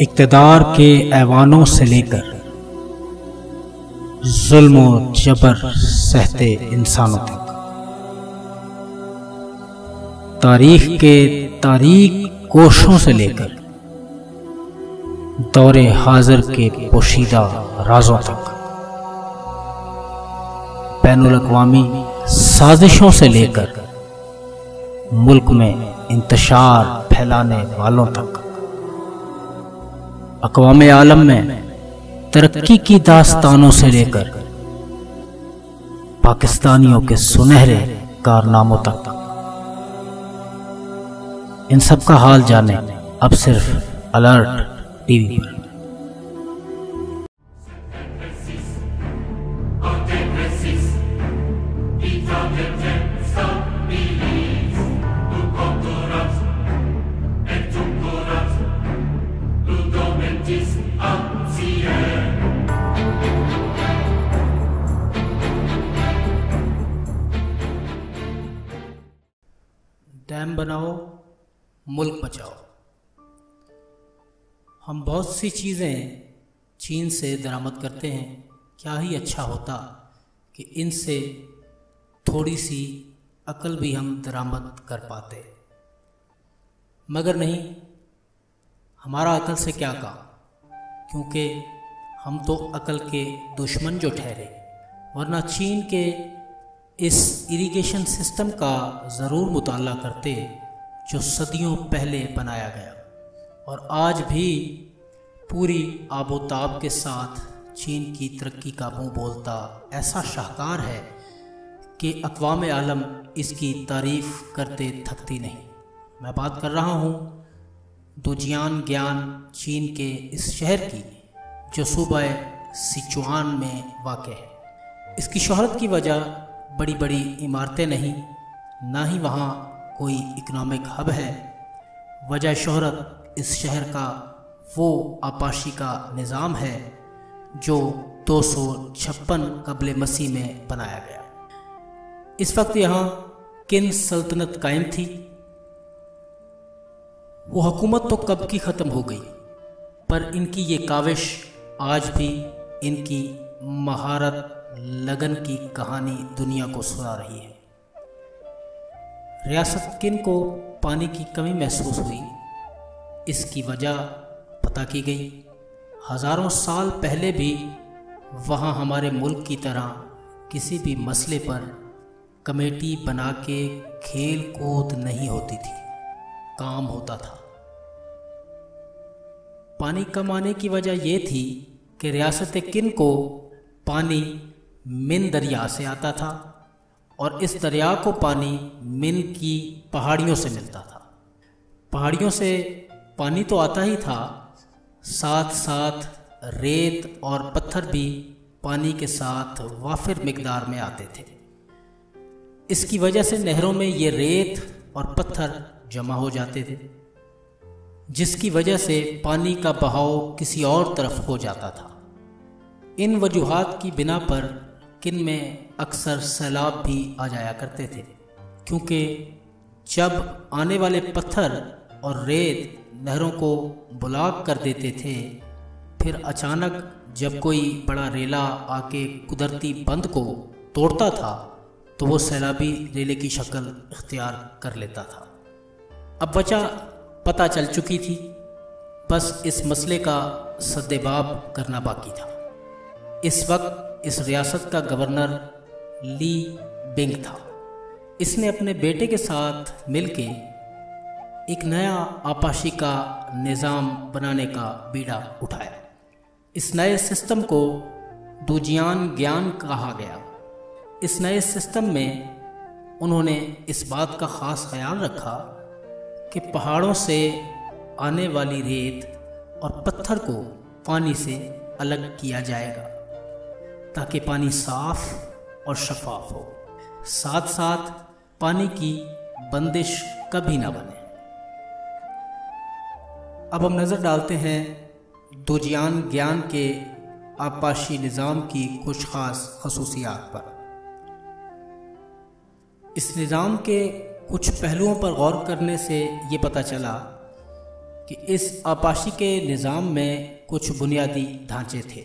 इकतदार के ऐवानों से लेकर जुल्म जबर सहते इंसानों तक। तारीख के तारीख कोशों से लेकर दौरे हाजिर के पोशीदा राजों तक। बैन अवी साजिशों से लेकर मुल्क में इंतशार फैलाने वालों तक। अकवाम आलम में तरक्की की दास्तानों से लेकर पाकिस्तानियों के सुनहरे कारनामों तक। इन सब का हाल जाने अब सिर्फ़ अलर्ट टीवी पर। मुल्क बचाओ। हम बहुत सी चीज़ें चीन से दरामद करते हैं। क्या ही अच्छा होता कि इनसे थोड़ी सी अकल भी हम दरामद कर पाते। मगर नहीं, हमारा अकल से क्या काम? क्योंकि हम तो अकल के दुश्मन जो ठहरे, वरना चीन के इस इरिगेशन सिस्टम का ज़रूर मुताला करते। जो सदियों पहले बनाया गया। और आज भी पूरी आबोताब के साथ चीन की तरक्की का मुँह बोलता ऐसा शाहकार है कि अकवाम आलम इसकी तारीफ़ करते थकती नहीं। मैं बात कर रहा हूँ दुजियान ज्ञान चीन के इस शहर की, जो सूबह सिचुआन में वाक़ है। इसकी शहरत की वजह बड़ी बड़ी इमारतें नहीं, ना ही वहाँ कोई इकनॉमिक हब है। वजह शहरत इस शहर का, वो आपाशी का निज़ाम है, जो दो सौ छप्पन कबल मसीह में बनाया गया। इस वक्त यहाँ किन सल्तनत कायम थी? वो हुकूमत तो कब की ख़त्म हो गई, पर इनकी ये काविश आज भी इनकी महारत लगन की कहानी दुनिया को सुना रही है। रियासत किन को पानी की कमी महसूस हुई? इसकी वजह पता की गई। हज़ारों साल पहले भी वहाँ हमारे मुल्क की तरह किसी भी मसले पर कमेटी बना के खेल कूद नहीं होती थी, काम होता था। पानी कम आने की वजह यह थी कि रियासत किन को पानी मिन दरिया से आता था। और इस दरिया को पानी मिन की पहाड़ियों से मिलता था। पहाड़ियों से पानी तो आता ही था साथ साथ रेत और पत्थर भी पानी के साथ वाफिर मकदार में आते थे। इसकी वजह से नहरों में ये रेत और पत्थर जमा हो जाते थे, जिसकी वजह से पानी का बहाव किसी और तरफ़ हो जाता था। इन वजूहत की बिना पर किन में अक्सर सैलाब भी आ जाया करते थे, क्योंकि जब आने वाले पत्थर और रेत नहरों को ब्लॉक कर देते थे, फिर अचानक जब कोई बड़ा रेला आके कुदरती बंद को तोड़ता था तो वो सैलाबी रेले की शक्ल इख्तियार कर लेता था। अब बचा, पता चल चुकी थी, बस इस मसले का सद्देबाब करना बाकी था। इस वक्त इस रियासत का गवर्नर ली बिंग था। इसने अपने बेटे के साथ मिलके एक नया आपाशी का निज़ाम बनाने का बीड़ा उठाया। इस नए सिस्टम को दुजियान ज्ञान कहा गया। इस नए सिस्टम में उन्होंने इस बात का ख़ास ख्याल रखा कि पहाड़ों से आने वाली रेत और पत्थर को पानी से अलग किया जाएगा, ताकि पानी साफ़ और शफाफ हो। साथ साथ पानी की बंदिश कभी ना बने। अब हम नज़र डालते हैं दुजियान ज्ञान के आपाशी निज़ाम की कुछ ख़ास खसूसियात पर। इस निज़ाम के कुछ पहलुओं पर गौर करने से ये पता चला कि इस आपाशी के निज़ाम में कुछ बुनियादी ढांचे थे।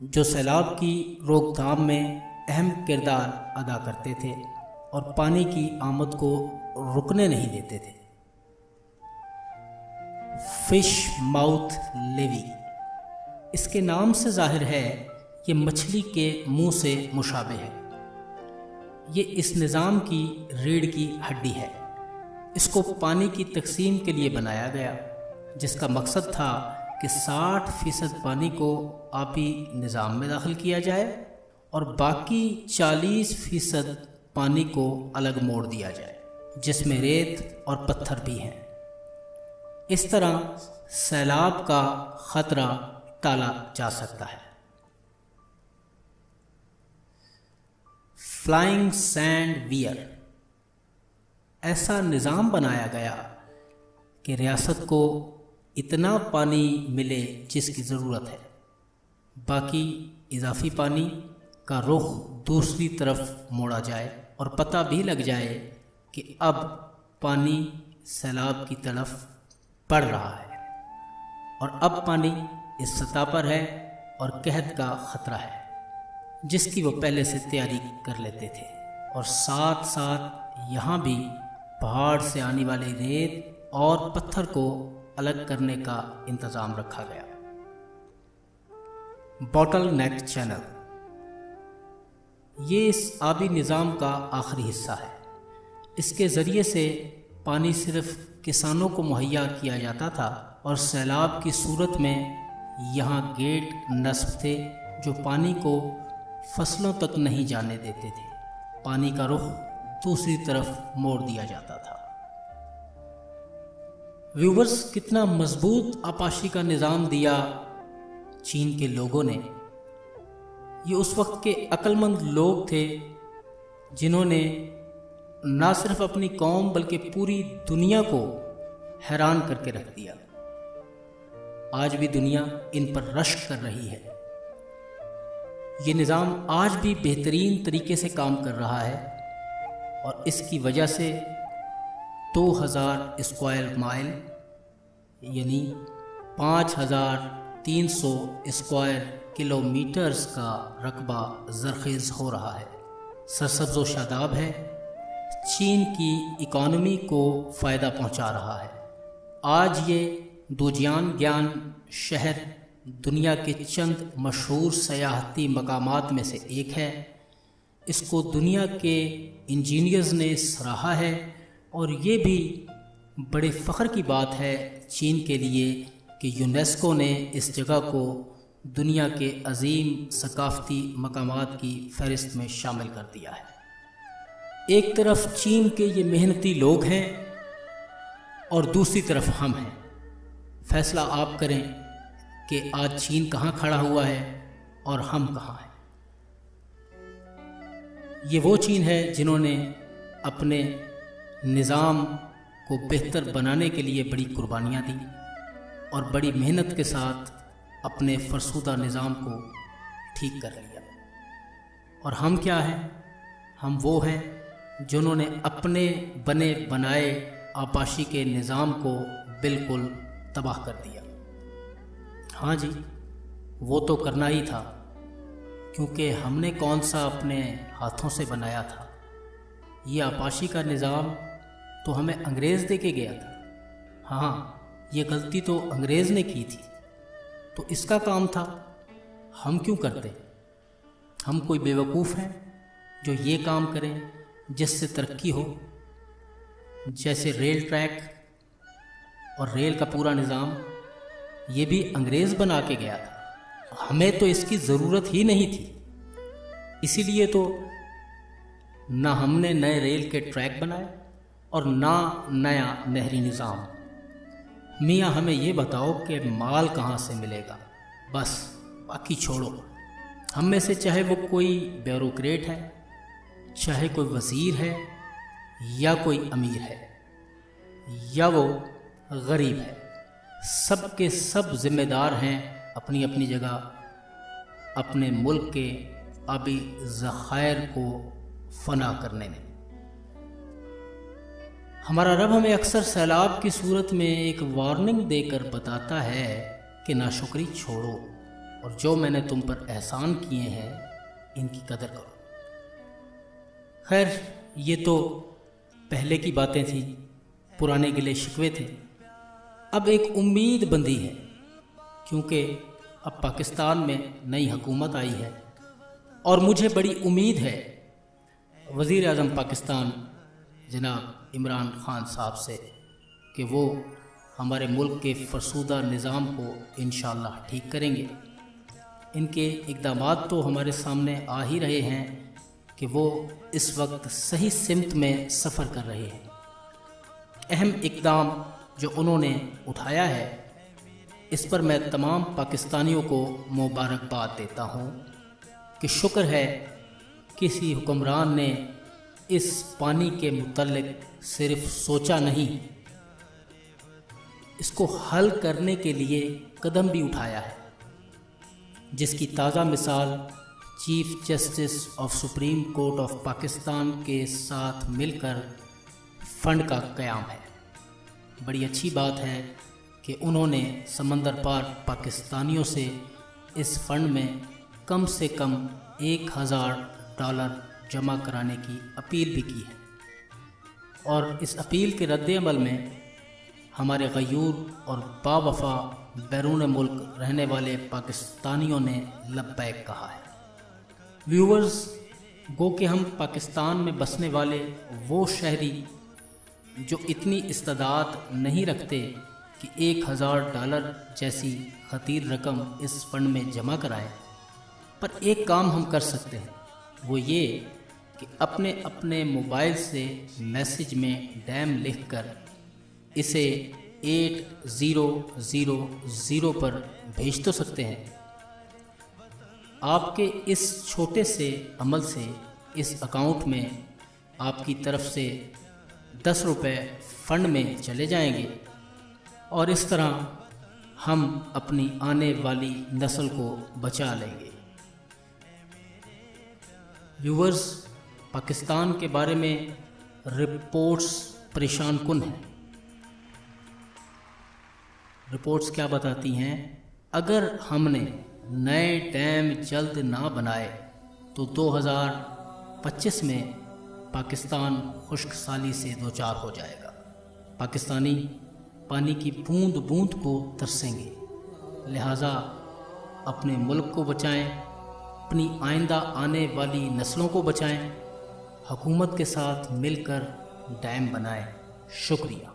जो सैलाब की रोकथाम में अहम किरदार अदा करते थे और पानी की आमद को रुकने नहीं देते थे। Fish mouth Levi. इसके नाम से ज़ाहिर है, ये मछली के मुँह से मुशाबे है। ये इस निज़ाम की रीढ़ की हड्डी है। इसको पानी की तकसीम के लिए बनाया गया, जिसका मकसद था कि 60 फ़ीसद पानी को आपी निज़ाम में दाखिल किया जाए और बाकी 40 फ़ीसद पानी को अलग मोड़ दिया जाए, जिसमें रेत और पत्थर भी हैं। इस तरह सैलाब का ख़तरा टाला जा सकता है। फ्लाइंग सैंड वियर ऐसा निज़ाम बनाया गया कि रियासत को इतना पानी मिले जिसकी ज़रूरत है। बाकी इजाफी पानी का रुख दूसरी तरफ़ मोड़ा जाए और पता भी लग जाए कि अब पानी सैलाब की तरफ़ पड़ रहा है और अब पानी इस सतह पर है और कहत का ख़तरा है, जिसकी वो पहले से तैयारी कर लेते थे। और साथ साथ यहाँ भी पहाड़ से आने वाले रेत और पत्थर को अलग करने का इंतज़ाम रखा गया। बॉटल नेक चैनल ये इस आबी निज़ाम का आखिरी हिस्सा है। इसके ज़रिए से पानी सिर्फ़ किसानों को मुहैया किया जाता था और सैलाब की सूरत में यहाँ गेट नस्ब थे जो पानी को फ़सलों तक नहीं जाने देते थे। पानी का रुख दूसरी तरफ़ मोड़ दिया जाता था। व्यूवर्स, कितना मज़बूत आपाशी का निज़ाम दिया चीन के लोगों ने। ये उस वक्त के अक्लमंद लोग थे, जिन्होंने ना सिर्फ़ अपनी कौम, बल्कि पूरी दुनिया को हैरान करके रख दिया। आज भी दुनिया इन पर रश कर रही है। ये निज़ाम आज भी बेहतरीन तरीके से काम कर रहा है और इसकी वजह से 2000 स्क्वायर माइल, यानी 5300 स्क्वायर किलोमीटर्स का रकबा जरखेज़ हो रहा है। सरसब्ज शादाब है। चीन की इकॉनमी को फ़ायदा पहुँचा रहा है। आज ये दुजियान ज्ञान शहर दुनिया के चंद मशहूर सयाहती मकामात में से एक है। इसको दुनिया के इंजीनियर्स ने सराहा है। और ये भी बड़े फ़ख्र की बात है चीन के लिए कि यूनेस्को ने इस जगह को दुनिया के अजीम सकाफ़ती मकाम की फहरिस्त में शामिल कर दिया है। एक तरफ़ चीन के ये मेहनती लोग हैं और दूसरी तरफ़ हम हैं। फैसला आप करें कि आज चीन कहाँ खड़ा हुआ है और हम कहाँ हैं। ये वो चीन है जिन्होंने अपने निज़ाम को बेहतर बनाने के लिए बड़ी कुर्बानियाँ दी और बड़ी मेहनत के साथ अपने फरसुदा निज़ाम को ठीक कर लिया। और हम क्या हैं? हम वो हैं जिन्होंने अपने बने बनाए आपाशी के निज़ाम को बिल्कुल तबाह कर दिया। हाँ जी, वो तो करना ही था, क्योंकि हमने कौन सा अपने हाथों से बनाया था। ये आपाशी का निज़ाम तो हमें अंग्रेज़ दे के गया था। हाँ ये गलती तो अंग्रेज़ ने की थी। तो इसका काम था, हम क्यों करते? हम कोई बेवकूफ़ हैं जो ये काम करें जिससे तरक्की हो। जैसे रेल ट्रैक और रेल का पूरा निज़ाम, ये भी अंग्रेज़ बना के गया था। हमें तो इसकी ज़रूरत ही नहीं थी। इसीलिए तो ना हमने नए रेल के ट्रैक बनाए और ना नया नहरी निज़ाम। मियाँ, हमें ये बताओ कि माल कहाँ से मिलेगा? बस, बाकी छोड़ो। हम में से चाहे वो कोई ब्यूरोक्रेट है, चाहे कोई वज़ीर है, या कोई अमीर है, या वो गरीब है। सब के सब जिम्मेदार हैं अपनी अपनी जगह, अपने मुल्क के आबी ज़ख़ायर को फना करने में। हमारा रब हमें अक्सर सैलाब की सूरत में एक वार्निंग देकर बताता है कि नाशुक्री छोड़ो और जो मैंने तुम पर एहसान किए हैं, इनकी कदर करो। खैर, ये तो पहले की बातें थी, पुराने गिले शिकवे थे। अब एक उम्मीद बंदी है, क्योंकि अब पाकिस्तान में नई हुकूमत आई है और मुझे बड़ी उम्मीद है वज़ी अजम पाकिस्तान जनाब इमरान ख़ान साहब से कि वो हमारे मुल्क के फरसूदा निज़ाम को इन ठीक करेंगे। इनके इकदाम तो हमारे सामने आ ही रहे हैं कि वो इस वक्त सही सिमत में सफ़र कर रहे हैं। अहम इकदाम जो उन्होंने उठाया है, इस पर मैं तमाम पाकिस्तानियों को मुबारकबाद देता हूँ कि शुक्र है किसी हुक्मरान ने इस पानी के मुतलक सिर्फ़ सोचा नहीं, इसको हल करने के लिए कदम भी उठाया है, जिसकी ताज़ा मिसाल chief justice of supreme court of Pakistan के साथ मिलकर फंड का क्याम है। बड़ी अच्छी बात है कि उन्होंने समंदर पार पाकिस्तानियों से इस फंड में कम से कम एक हज़ार डॉलर जमा कराने की अपील भी की है। और इस अपील के रद्दमल में हमारे गयूर और बावफा बैरून मुल्क रहने वाले पाकिस्तानियों ने लब्बैक कहा है। व्यूवर्स, गो कि हम पाकिस्तान में बसने वाले वो शहरी जो इतनी इस्तदाद नहीं रखते कि एक हज़ार डॉलर जैसी खतीर रकम इस फंड में जमा कराएँ, पर एक काम हम कर सकते हैं, वो ये कि अपने अपने मोबाइल से मैसेज में डैम लिखकर इसे एट ज़ीरो ज़ीरो ज़ीरो पर भेज तो सकते हैं। आपके इस छोटे से अमल से इस अकाउंट में आपकी तरफ़ से दस रुपये फ़ंड में चले जाएँगे और इस तरह हम अपनी आने वाली नस्ल को बचा लेंगे। व्यूवर्स पाकिस्तान के बारे में रिपोर्ट्स परेशान कन हैं। रिपोर्ट्स क्या बताती हैं? अगर हमने नए डैम जल्द ना बनाए तो 2025 में पाकिस्तान खुश्क साली से दो चार हो जाएगा। पाकिस्तानी पानी की बूंद बूंद को तरसेंगे। लिहाजा अपने मुल्क को बचाएँ, अपनी आइंदा आने वाली नस्लों को बचाएँ। हुकूमत के साथ मिलकर डैम बनाए। शुक्रिया।